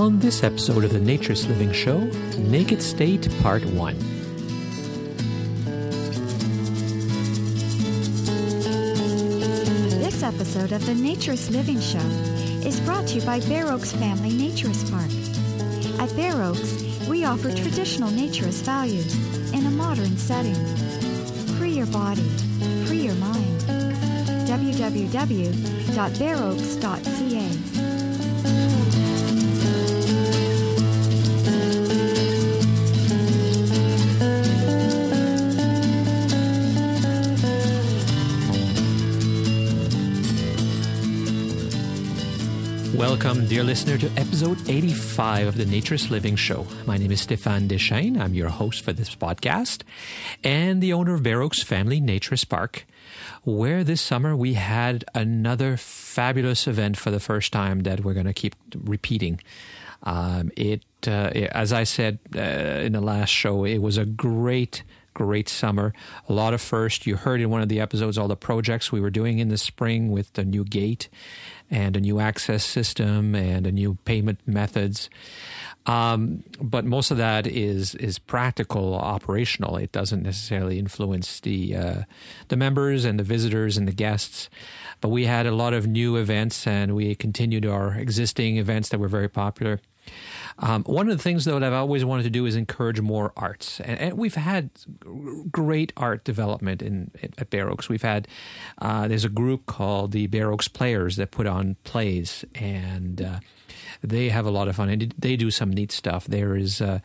On this episode of the Naturist Living Show, Naked State Part 1. This episode of the Naturist Living Show is brought to you by Bare Oaks Family Naturist Park. At Bare Oaks, we offer traditional naturist values in a modern setting. Free your body, free your mind. www.bareoaks.ca. Welcome, dear listener, to episode 85 of the Naturist Living Show. My name is Stéphane Deschênes. I'm your host for this podcast and the owner of Bare Oaks Family Naturist Park, where this summer we had another fabulous event for the first time that we're going to keep repeating. Um, it, uh, as I said uh, in the last show, it was a great great summer. A lot of first. You heard in one of the episodes all the projects we were doing in the spring with the new gate and a new access system and a new payment methods. Um, but most of that is is practical, operational. It doesn't necessarily influence the uh, the members and the visitors and the guests. But we had a lot of new events, and we continued our existing events that were very popular. Um, one of the things, though, that I've always wanted to do is encourage more arts, and, and we've had great art development in at Bare Oaks. We've had uh, there's a group called the Bare Oaks Players that put on plays, and uh, they have a lot of fun, and they do some neat stuff. There is uh,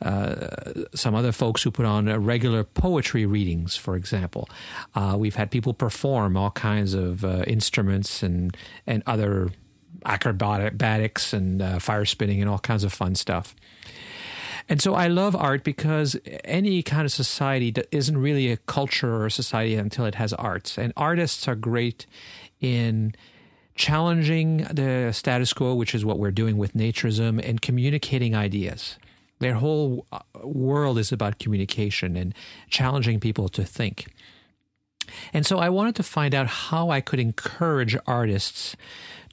uh some other folks who put on uh, regular poetry readings, for example. Uh, we've had people perform all kinds of instruments and and other acrobatics and uh, fire spinning and all kinds of fun stuff. And so I love art because any kind of society isn't really a culture or a society until it has arts. And artists are great in challenging the status quo, which is what we're doing with naturism, and communicating ideas. Their whole uh, world is about communication and challenging people to think. And so I wanted to find out how I could encourage artists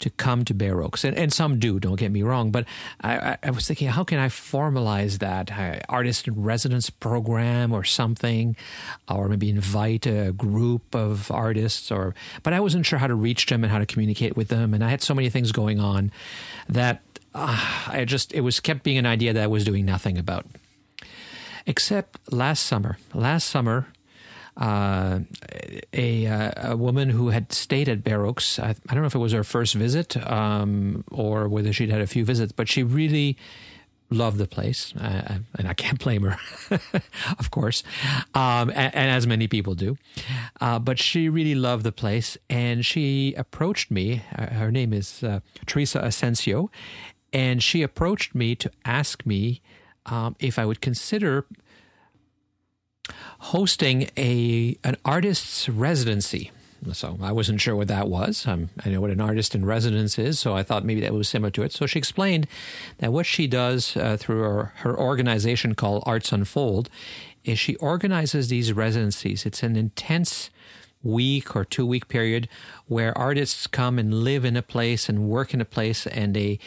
to come to Bare Oaks. And, and some do, don't get me wrong. But I, I was thinking, how can I formalize that? Artist in residence program or something, or maybe invite a group of artists or, but I wasn't sure how to reach them and how to communicate with them. And I had so many things going on that uh, I just, it was kept being an idea that I was doing nothing about. Except last summer, last summer, uh, a, a woman who had stayed at Bare Oaks. I, I, don't know if it was her first visit um, or whether she'd had a few visits, but she really loved the place, uh, and I can't blame her, of course, um, and, and, as many people do. Uh, but she really loved the place, and she approached me. Uh, her name is uh, Teresa Ascencao, and she approached me to ask me um, if I would consider hosting a an artist's residency. So I wasn't sure what that was. Um, I know what an artist in residence is, so I thought maybe that was similar to it. So she explained that what she does uh, through her, her organization called Arts Unfold is she organizes these residencies. It's an intense week or two week period where artists come and live in a place and work in a place and they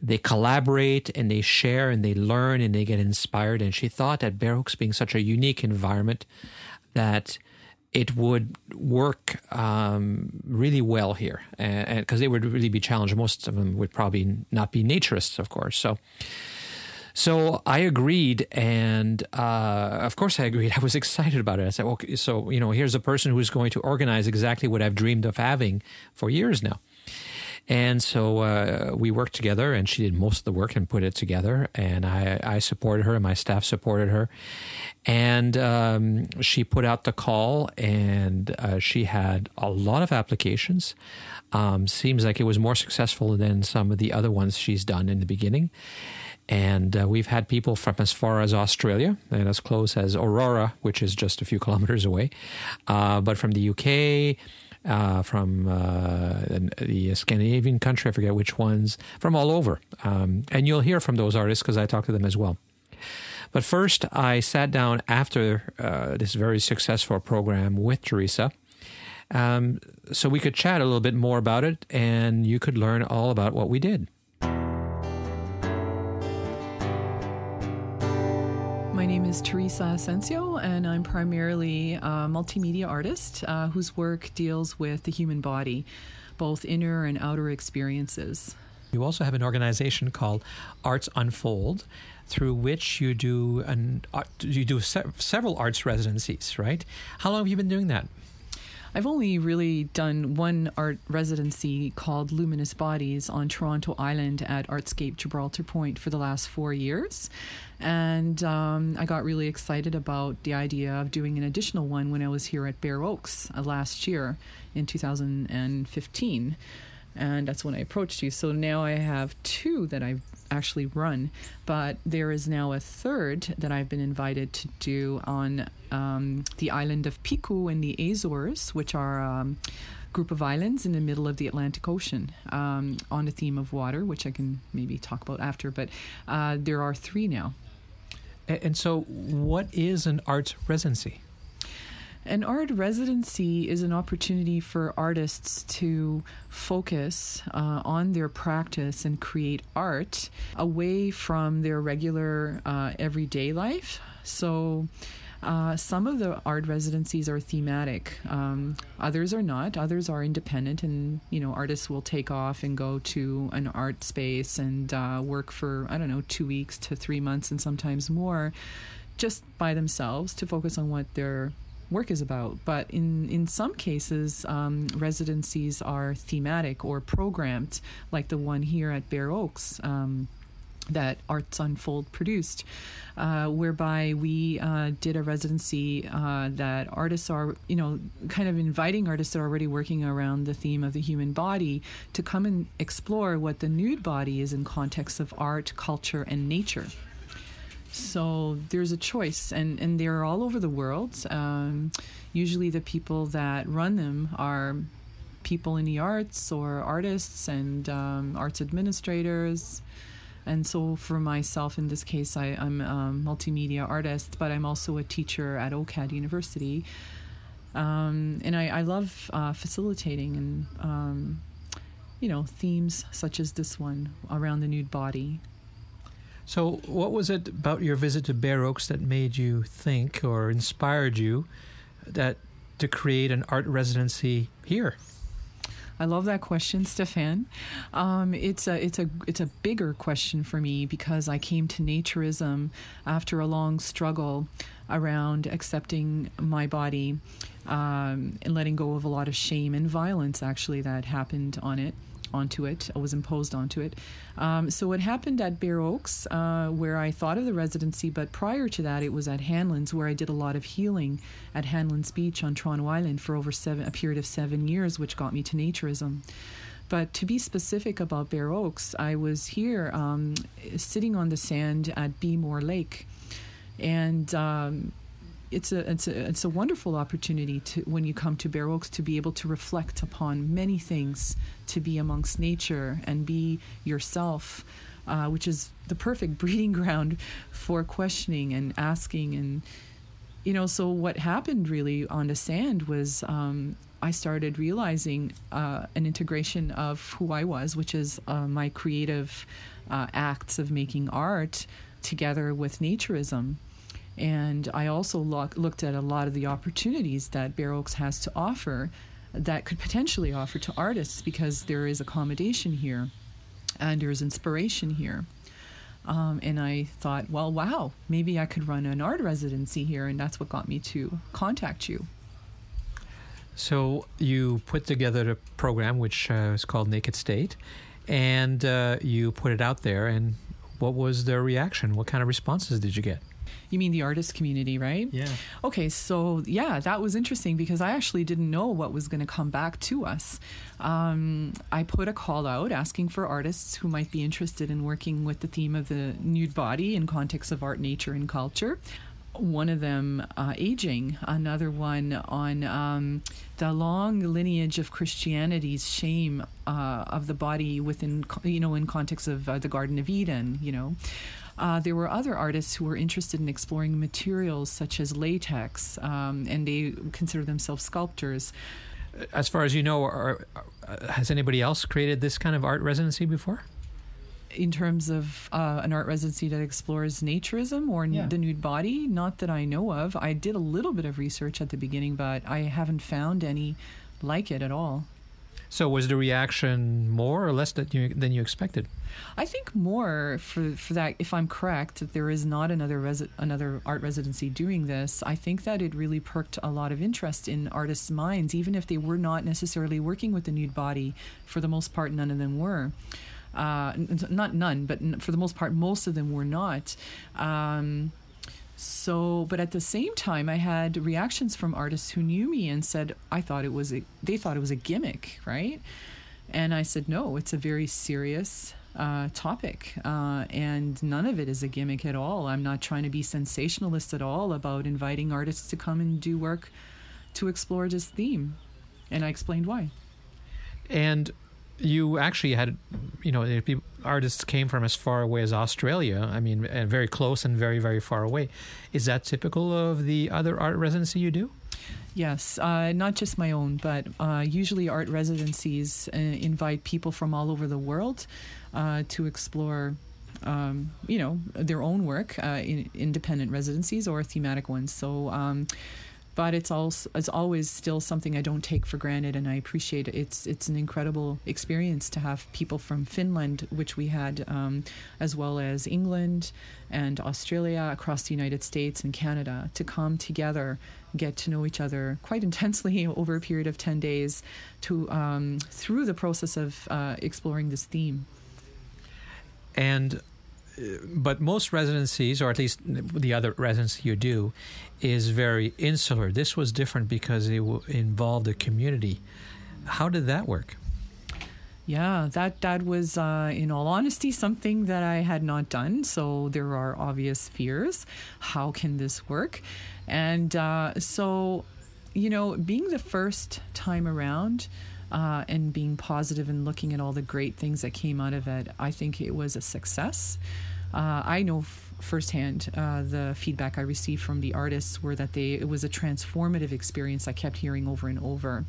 they collaborate and they share and they learn and they get inspired. And she thought that Bare Oaks being such a unique environment that it would work um, really well here, because they would really be challenged. Most of them would probably not be naturists, of course. So, so I agreed, and uh, of course I agreed. I was excited about it. I said, "Okay, so you know, here's a person who's going to organize exactly what I've dreamed of having for years now." And so uh, we worked together, and she did most of the work and put it together. And I, I supported her, and my staff supported her. And um, she put out the call, and uh, she had a lot of applications. Um, seems like it was more successful than some of the other ones she's done in the beginning. And uh, we've had people from as far as Australia and as close as Aurora, which is just a few kilometers away, uh, but from the UK, uh, from uh, the Scandinavian country, I forget which ones, from all over. Um, and you'll hear from those artists because I talk to them as well. But first, I sat down after uh, this very successful program with Teresa. Um, so we could chat a little bit more about it and you could learn all about what we did. Is Teresa Ascencao, and I'm primarily a multimedia artist uh, whose work deals with the human body, both inner and outer experiences. You also have an organization called Arts Unfold, through which you do an you do se- several arts residencies, right? How long have you been doing that? I've only really done one art residency called Luminous Bodies on Toronto Island at Artscape Gibraltar Point for the last four years. And um, I got really excited about the idea of doing an additional one when I was here at Bare Oaks uh, last year in 2015 and that's when I approached you. So now I have two that I've actually run, but there is now a third that I've been invited to do on um, the island of Pico in the Azores, which are. Um, group of islands in the middle of the Atlantic Ocean um, on the theme of water, which I can maybe talk about after. But uh, there are three now. And so, what is an arts residency? An art residency is an opportunity for artists to focus uh, on their practice and create art away from their regular uh, everyday life. So, uh, some of the art residencies are thematic. Um, others are not. Others are independent, and you know, artists will take off and go to an art space and uh, work for I don't know two weeks to three months, and sometimes more, just by themselves to focus on what they're work is about. But in, in some cases, um, residencies are thematic or programmed, like the one here at Bare Oaks. Um, that Arts Unfold produced, uh, whereby we uh, did a residency uh, that artists are, you know, kind of inviting artists that are already working around the theme of the human body to come and explore what the nude body is in context of art, culture, and nature. So there's a choice, and, and they're all over the world. Um, usually, the people that run them are people in the arts or artists and um, arts administrators. And so, for myself, in this case, I, am a multimedia artist, but I'm also a teacher at OCAD University. Um, and I, I love uh, facilitating and, um, you know, themes such as this one around the nude body. So, what was it about your visit to Bare Oaks that made you think or inspired you that to create an art residency here? I love that question, Stefan. Um, it's a it's a it's a bigger question for me because I came to naturism after a long struggle around accepting my body um, and letting go of a lot of shame and violence actually that happened on it onto it, I was imposed onto it. Um, so what happened at Bare Oaks, uh, where I thought of the residency, but prior to that, it was at Hanlan's, where I did a lot of healing at Hanlan's Beach on Toronto Island for over seven, a period of seven years, which got me to naturism. But to be specific about Bare Oaks, I was here um, sitting on the sand at Beemore Lake. And um, it's a it's a it's a wonderful opportunity to when you come to Bare Oaks to be able to reflect upon many things, to be amongst nature and be yourself, uh, which is the perfect breeding ground for questioning and asking and you know. So what happened really on the sand was. Um, I started realizing uh, an integration of who I was, which is uh, my creative uh, acts of making art together with naturism. And I also look, looked at a lot of the opportunities that Bare Oaks has to offer that could potentially offer to artists because there is accommodation here and there's inspiration here. Um, and I thought, well, wow, maybe I could run an art residency here, and that's what got me to contact you. So you put together a program which uh, is called Naked State, and uh, you put it out there. And what was the reaction? What kind of responses did you get? You mean the artist community, right? Yeah. Okay, so yeah, that was interesting because I actually didn't know what was going to come back to us. Um, I put a call out asking for artists who might be interested in working with the theme of the nude body in context of art, nature, and culture one of them uh, aging, another one on um, the long lineage of Christianity's shame uh, of the body within, you know, in context of uh, the Garden of Eden, you know. Uh, there were other artists who were interested in exploring materials such as latex, um, and they consider themselves sculptors. As far as you know, are, uh, has anybody else created this kind of art residency before? in terms of uh, an art residency that explores naturism or Yeah. the nude body, not that I know of. I did a little bit of research at the beginning, but I haven't found any like it at all. So was the reaction more or less that you, than you expected? I think more for for that. If I'm correct, that there is not another resi- another art residency doing this. I think that it really perked a lot of interest in artists' minds, even if they were not necessarily working with the nude body. For the most part, none of them were. Uh, not none, but for the most part, most of them were not. Um, so, but at the same time, I had reactions from artists who knew me and said I thought it was a, they thought it was a gimmick, right? And I said, no, it's a very serious uh, topic, uh, and none of it is a gimmick at all. I'm not trying to be sensationalist at all about inviting artists to come and do work to explore this theme. And I explained why. And you actually had, you know, artists came from as far away as Australia. I mean, and very close and very, very far away. Is that typical of the other art residency you do? Yes, uh, not just my own, but uh, usually art residencies uh, invite people from all over the world uh, to explore, um, you know, their own work uh, in independent residencies or thematic ones. So, um, but it's also it's always still something I don't take for granted, and I appreciate it. It's it's an incredible experience to have people from Finland, which we had, um, as well as England and Australia, across the United States and Canada, to come together, get to know each other quite intensely over a period of ten days, to um, through the process of uh, exploring this theme. And, but most residencies, or at least the other residency you do, is very insular. This was different because it involved a community. How did that work? Yeah, that that was, uh, in all honesty, something that I had not done. So there are obvious fears. How can this work? And uh, so, you know, being the first time around. Uh, and being positive and looking at all the great things that came out of it, I think it was a success. Uh, I know f- firsthand uh, the feedback I received from the artists were that they it was a transformative experience. I kept hearing over and over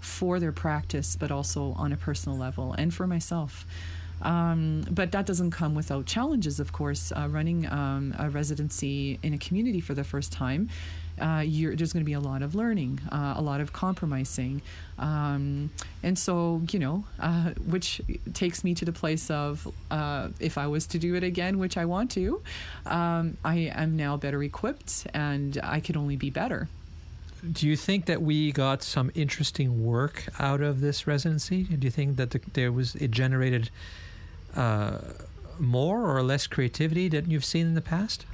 for their practice, but also on a personal level and for myself. Um, but that doesn't come without challenges, of course. Uh, running um, a residency in a community for the first time, uh, there's going to be a lot of learning, uh, a lot of compromising. Um, and so, you know, uh, which takes me to the place of uh, if I was to do it again, which I want to, um, I am now better equipped and I could only be better. Do you think that we got some interesting work out of this residency? Do you think that the, there was it generated uh, more or less creativity that you've seen in the past?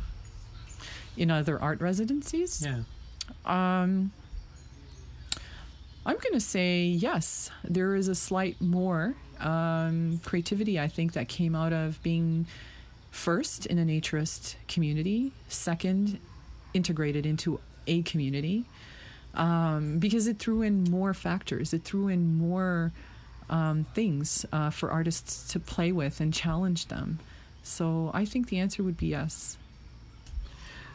In other art residencies, Yeah. Um, I'm going to say yes. There is a slight more um, creativity, I think, that came out of being first in a naturist community, second, integrated into a community, um, because it threw in more factors. It threw in more um, things uh, for artists to play with and challenge them. So I think the answer would be yes.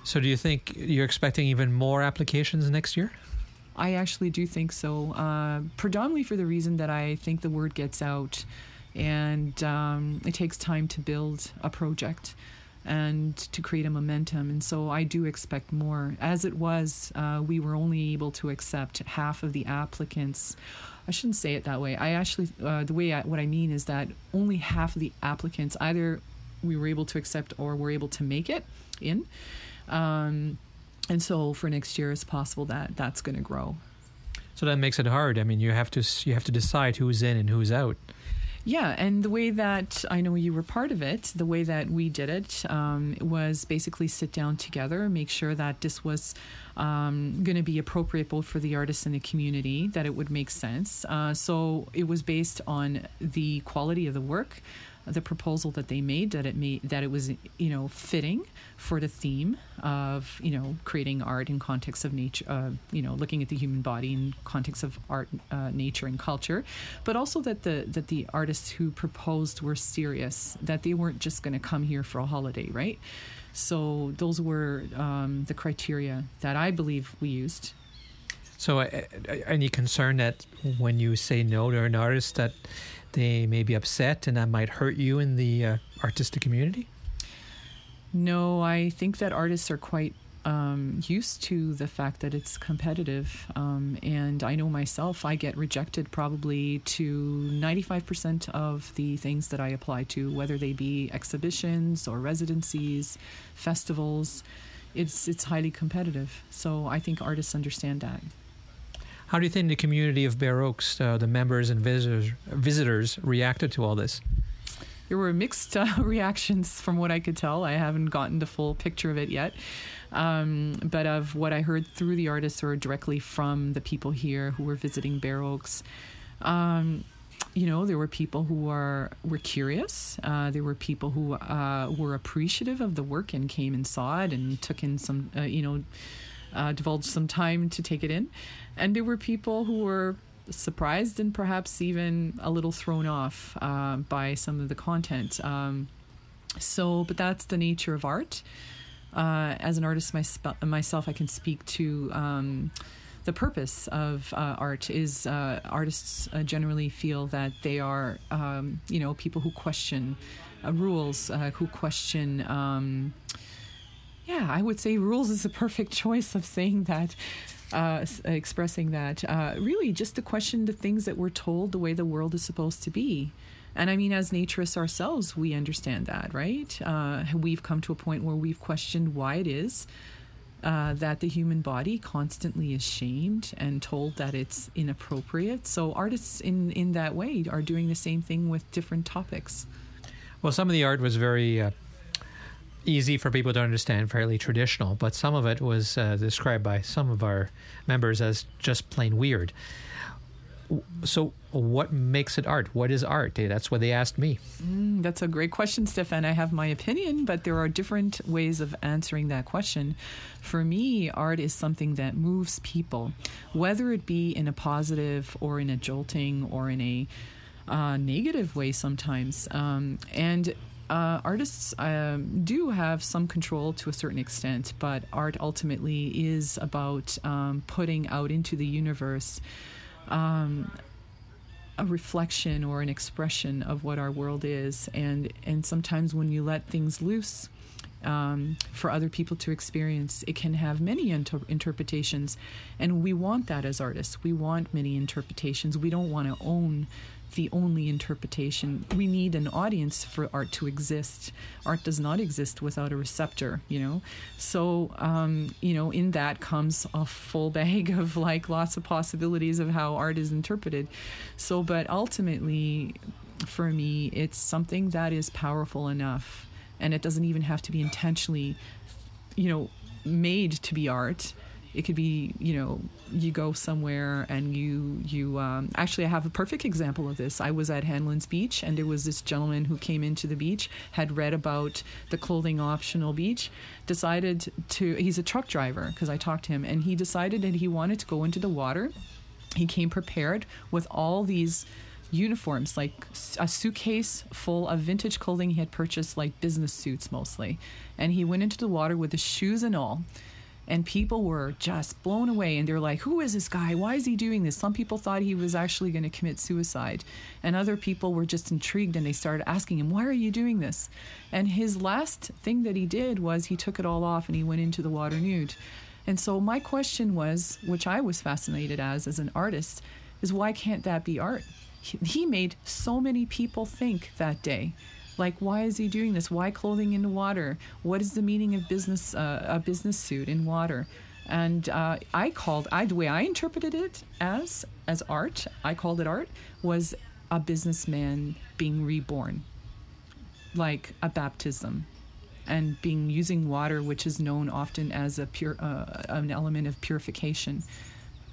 So, do you think you're expecting even more applications next year? I actually do think so, uh, predominantly for the reason that I think the word gets out and um, it takes time to build a project and to create a momentum. And so I do expect more. As it was, uh, we were only able to accept half of the applicants. I shouldn't say it that way. I actually, uh, the way I, what I mean is that only half of the applicants either we were able to accept or were able to make it in. Um, and so for next year, it's possible that that's going to grow. So that makes it hard. I mean, you have to you have to decide who's in and who's out. Yeah, and the way that I know you were part of it, the way that we did it um, was basically sit down together, make sure that this was um, going to be appropriate both for the artists and the community, that it would make sense. Uh, so it was based on the quality of the work, the proposal that they made, that it made that it was you know fitting for the theme of you know creating art in context of nature, uh, you know looking at the human body in context of art, uh, nature, and culture, but also that the that the artists who proposed were serious, that they weren't just going to come here for a holiday, right? So those were um, the criteria that I believe we used. So, uh, uh, any concern that when you say no to an artist, that they may be upset and that might hurt you in the uh, artistic community? No, I think that artists are quite um, used to the fact that it's competitive. Um, and I know myself, I get rejected probably to 95% of the things that I apply to, whether they be exhibitions or residencies, festivals. It's, it's highly competitive. So I think artists understand that. How do you think the community of Bare Oaks, uh, the members and visitors, visitors, reacted to all this? There were mixed uh, reactions from what I could tell. I haven't gotten the full picture of it yet. Um, but of what I heard through the artists or directly from the people here who were visiting Bare Oaks, um, you know, there were people who are were curious. Uh, there were people who uh, were appreciative of the work and came and saw it and took in some, uh, you know, uh, divulged some time to take it in. And there were people who were surprised and perhaps even a little thrown off uh, by some of the content. Um, so, but that's the nature of art uh, as an artist myself, I can speak to um, the purpose of uh, art. Is uh, artists uh, generally feel that they are, um, you know, people who question uh, rules, who question. Yeah, I would say rules is a perfect choice of saying that. Uh, expressing that, really just to question the things that we're told the way the world is supposed to be. And I mean, as naturists ourselves, we understand that, right? Uh, we've come to a point where we've questioned why it is uh, that the human body constantly is shamed and told that it's inappropriate. So artists, in in that way, are doing the same thing with different topics. Well, some of the art was very. Uh, easy for people to understand, fairly traditional, but some of it was uh, described by some of our members as just plain weird. So what makes it art? What is art? That's what they asked me. Mm, that's a great question stefan. I have my opinion but there are different ways of answering that question. For me art is something that moves people whether it be in a positive or in a jolting or in a uh, negative way sometimes. Um, and uh, artists um, do have some control to a certain extent, but art ultimately is about um, putting out into the universe um, a reflection or an expression of what our world is. And, and sometimes when you let things loose, um, for other people to experience. It can have many inter- interpretations, and we want that as artists. We want many interpretations. We don't want to own the only interpretation. We need an audience for art to exist. Art does not exist without a receptor, you know? So, um, you know, in that comes a full bag of like lots of possibilities of how art is interpreted. So, but ultimately, for me, it's something that is powerful enough. And it doesn't even have to be intentionally, you know, made to be art it could be you know you go somewhere and you you um, actually I have a perfect example of this. I was at Hanlan's Beach and there was this gentleman who came into the beach had read about the clothing optional beach, decided to he's a truck driver because I talked to him and he decided that he wanted to go into the water. He came prepared with all these uniforms, like a suitcase full of vintage clothing he had purchased, like business suits mostly. And he went into the water with the shoes and all and people were just blown away and they're like who is this guy? Why is he doing this? Some people thought he was actually going to commit suicide and other people were just intrigued and they started asking him why are you doing this? And his last thing that he did was he took it all off and he went into the water nude. And so my question was which i was fascinated as as an artist is why can't that be art? He made so many people think that day like, why is he doing this? Why clothing in the water? What is the meaning of business uh, a business suit in water? And uh, I called I the way I interpreted it as as art. I called it art was a businessman being reborn, like a baptism and being using water, which is known often as a pure uh, an element of purification,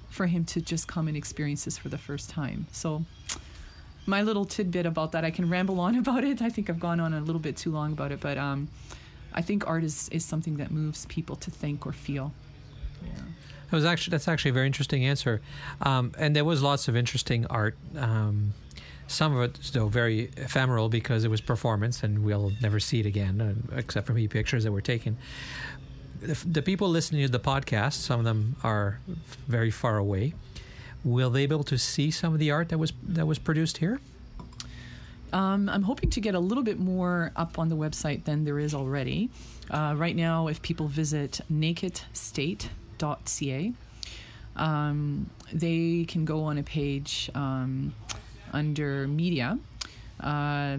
for him to just come and experience this for the first time. So my little tidbit about that. I can ramble on about it. I think I've gone on a little bit too long about it, but um, I think art is, is something that moves people to think or feel. Yeah. That was actually that's actually a very interesting answer, um, and there was lots of interesting art. Um, some of it, though, very ephemeral because it was performance, and we'll never see it again, uh, except for me pictures that were taken. The, the people listening to the podcast, some of them are very far away will they be able to see some of the art that was that was produced here? Um, I'm hoping to get a little bit more up on the website than there is already. Uh, right now, if people visit nakedstate.ca, um, they can go on a page um, under media uh,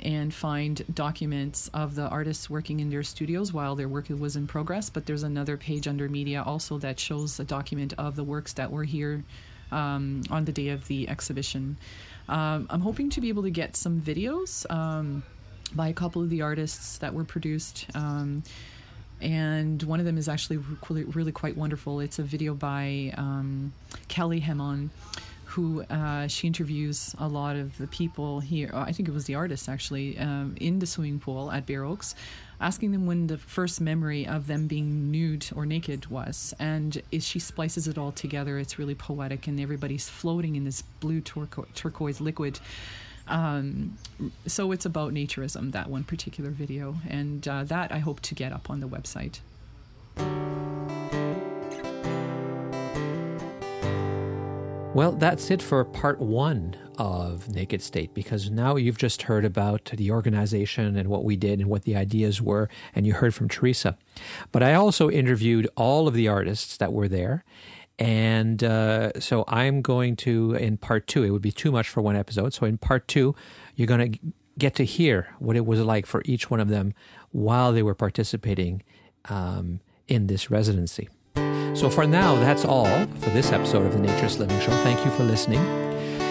and find documents of the artists working in their studios while their work was in progress. But there's another page under media also that shows a document of the works that were here um, on the day of the exhibition. Um, I'm hoping to be able to get some videos um, by a couple of the artists that were produced. Um, and one of them is actually really, really quite wonderful. It's a video by um, Kelly Hemon, who uh, she interviews a lot of the people here. I think it was the artists actually um, in the swimming pool at Bare Oaks, asking them when the first memory of them being nude or naked was. And she splices it all together. It's really poetic, and everybody's floating in this blue turco- turquoise liquid. Um, so it's about naturism, that one particular video, and uh, that I hope to get up on the website. Well, that's it for part one of Naked State because now you've just heard about the organization and what we did and what the ideas were, and you heard from Teresa. But I also interviewed all of the artists that were there. And uh, so I'm going to, in part two, it would be too much for one episode. So in part two, you're going to get to hear what it was like for each one of them while they were participating um, in this residency. So for now, that's all for this episode of the Naturist Living Show. Thank you for listening.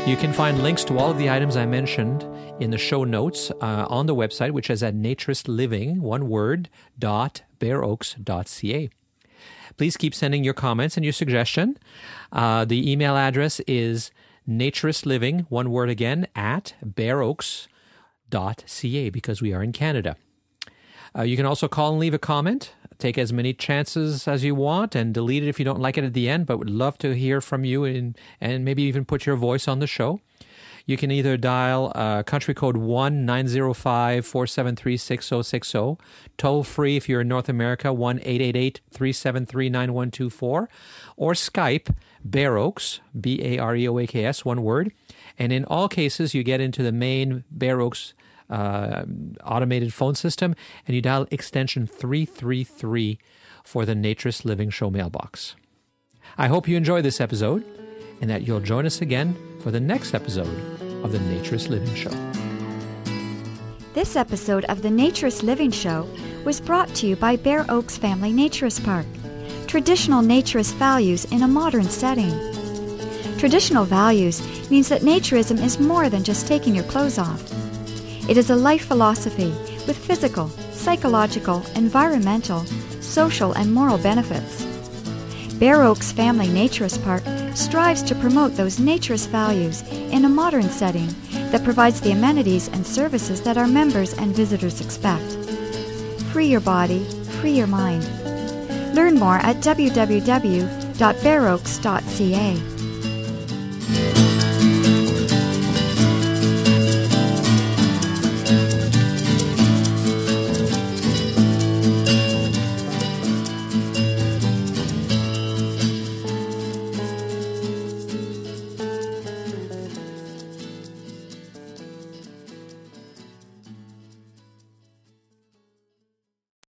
You can find links to all of the items I mentioned in the show notes uh, on the website, which is at naturistliving, one word, dot bareoaks.ca. Please keep sending your comments and your suggestion. Uh, the email address is naturistliving, one word again, at bareoaks.ca because we are in Canada. Uh, you can also call and leave a comment. Take as many chances as you want and delete it if you don't like it at the end, but would love to hear from you and, and maybe even put your voice on the show. You can either dial uh, country code 1 905 473 6060, toll free if you're in North America, 1 888 373 9124, or Skype Bare Oaks, B A R E O A K S, one word. And in all cases, you get into the main Bare Oaks uh, automated phone system, and you dial extension 333 for the Naturist Living Show mailbox. I hope you enjoy this episode and that you'll join us again for the next episode of the Naturist Living Show. This episode of the Naturist Living Show was brought to you by Bare Oaks Family Naturist Park. Traditional naturist values in a modern setting. Traditional values means that naturism is more than just taking your clothes off. It is a life philosophy with physical, psychological, environmental, social, and moral benefits. Bare Oaks Family Naturist Park strives to promote those naturist values in a modern setting that provides the amenities and services that our members and visitors expect. Free your body, free your mind. Learn more at www.bareoaks.ca.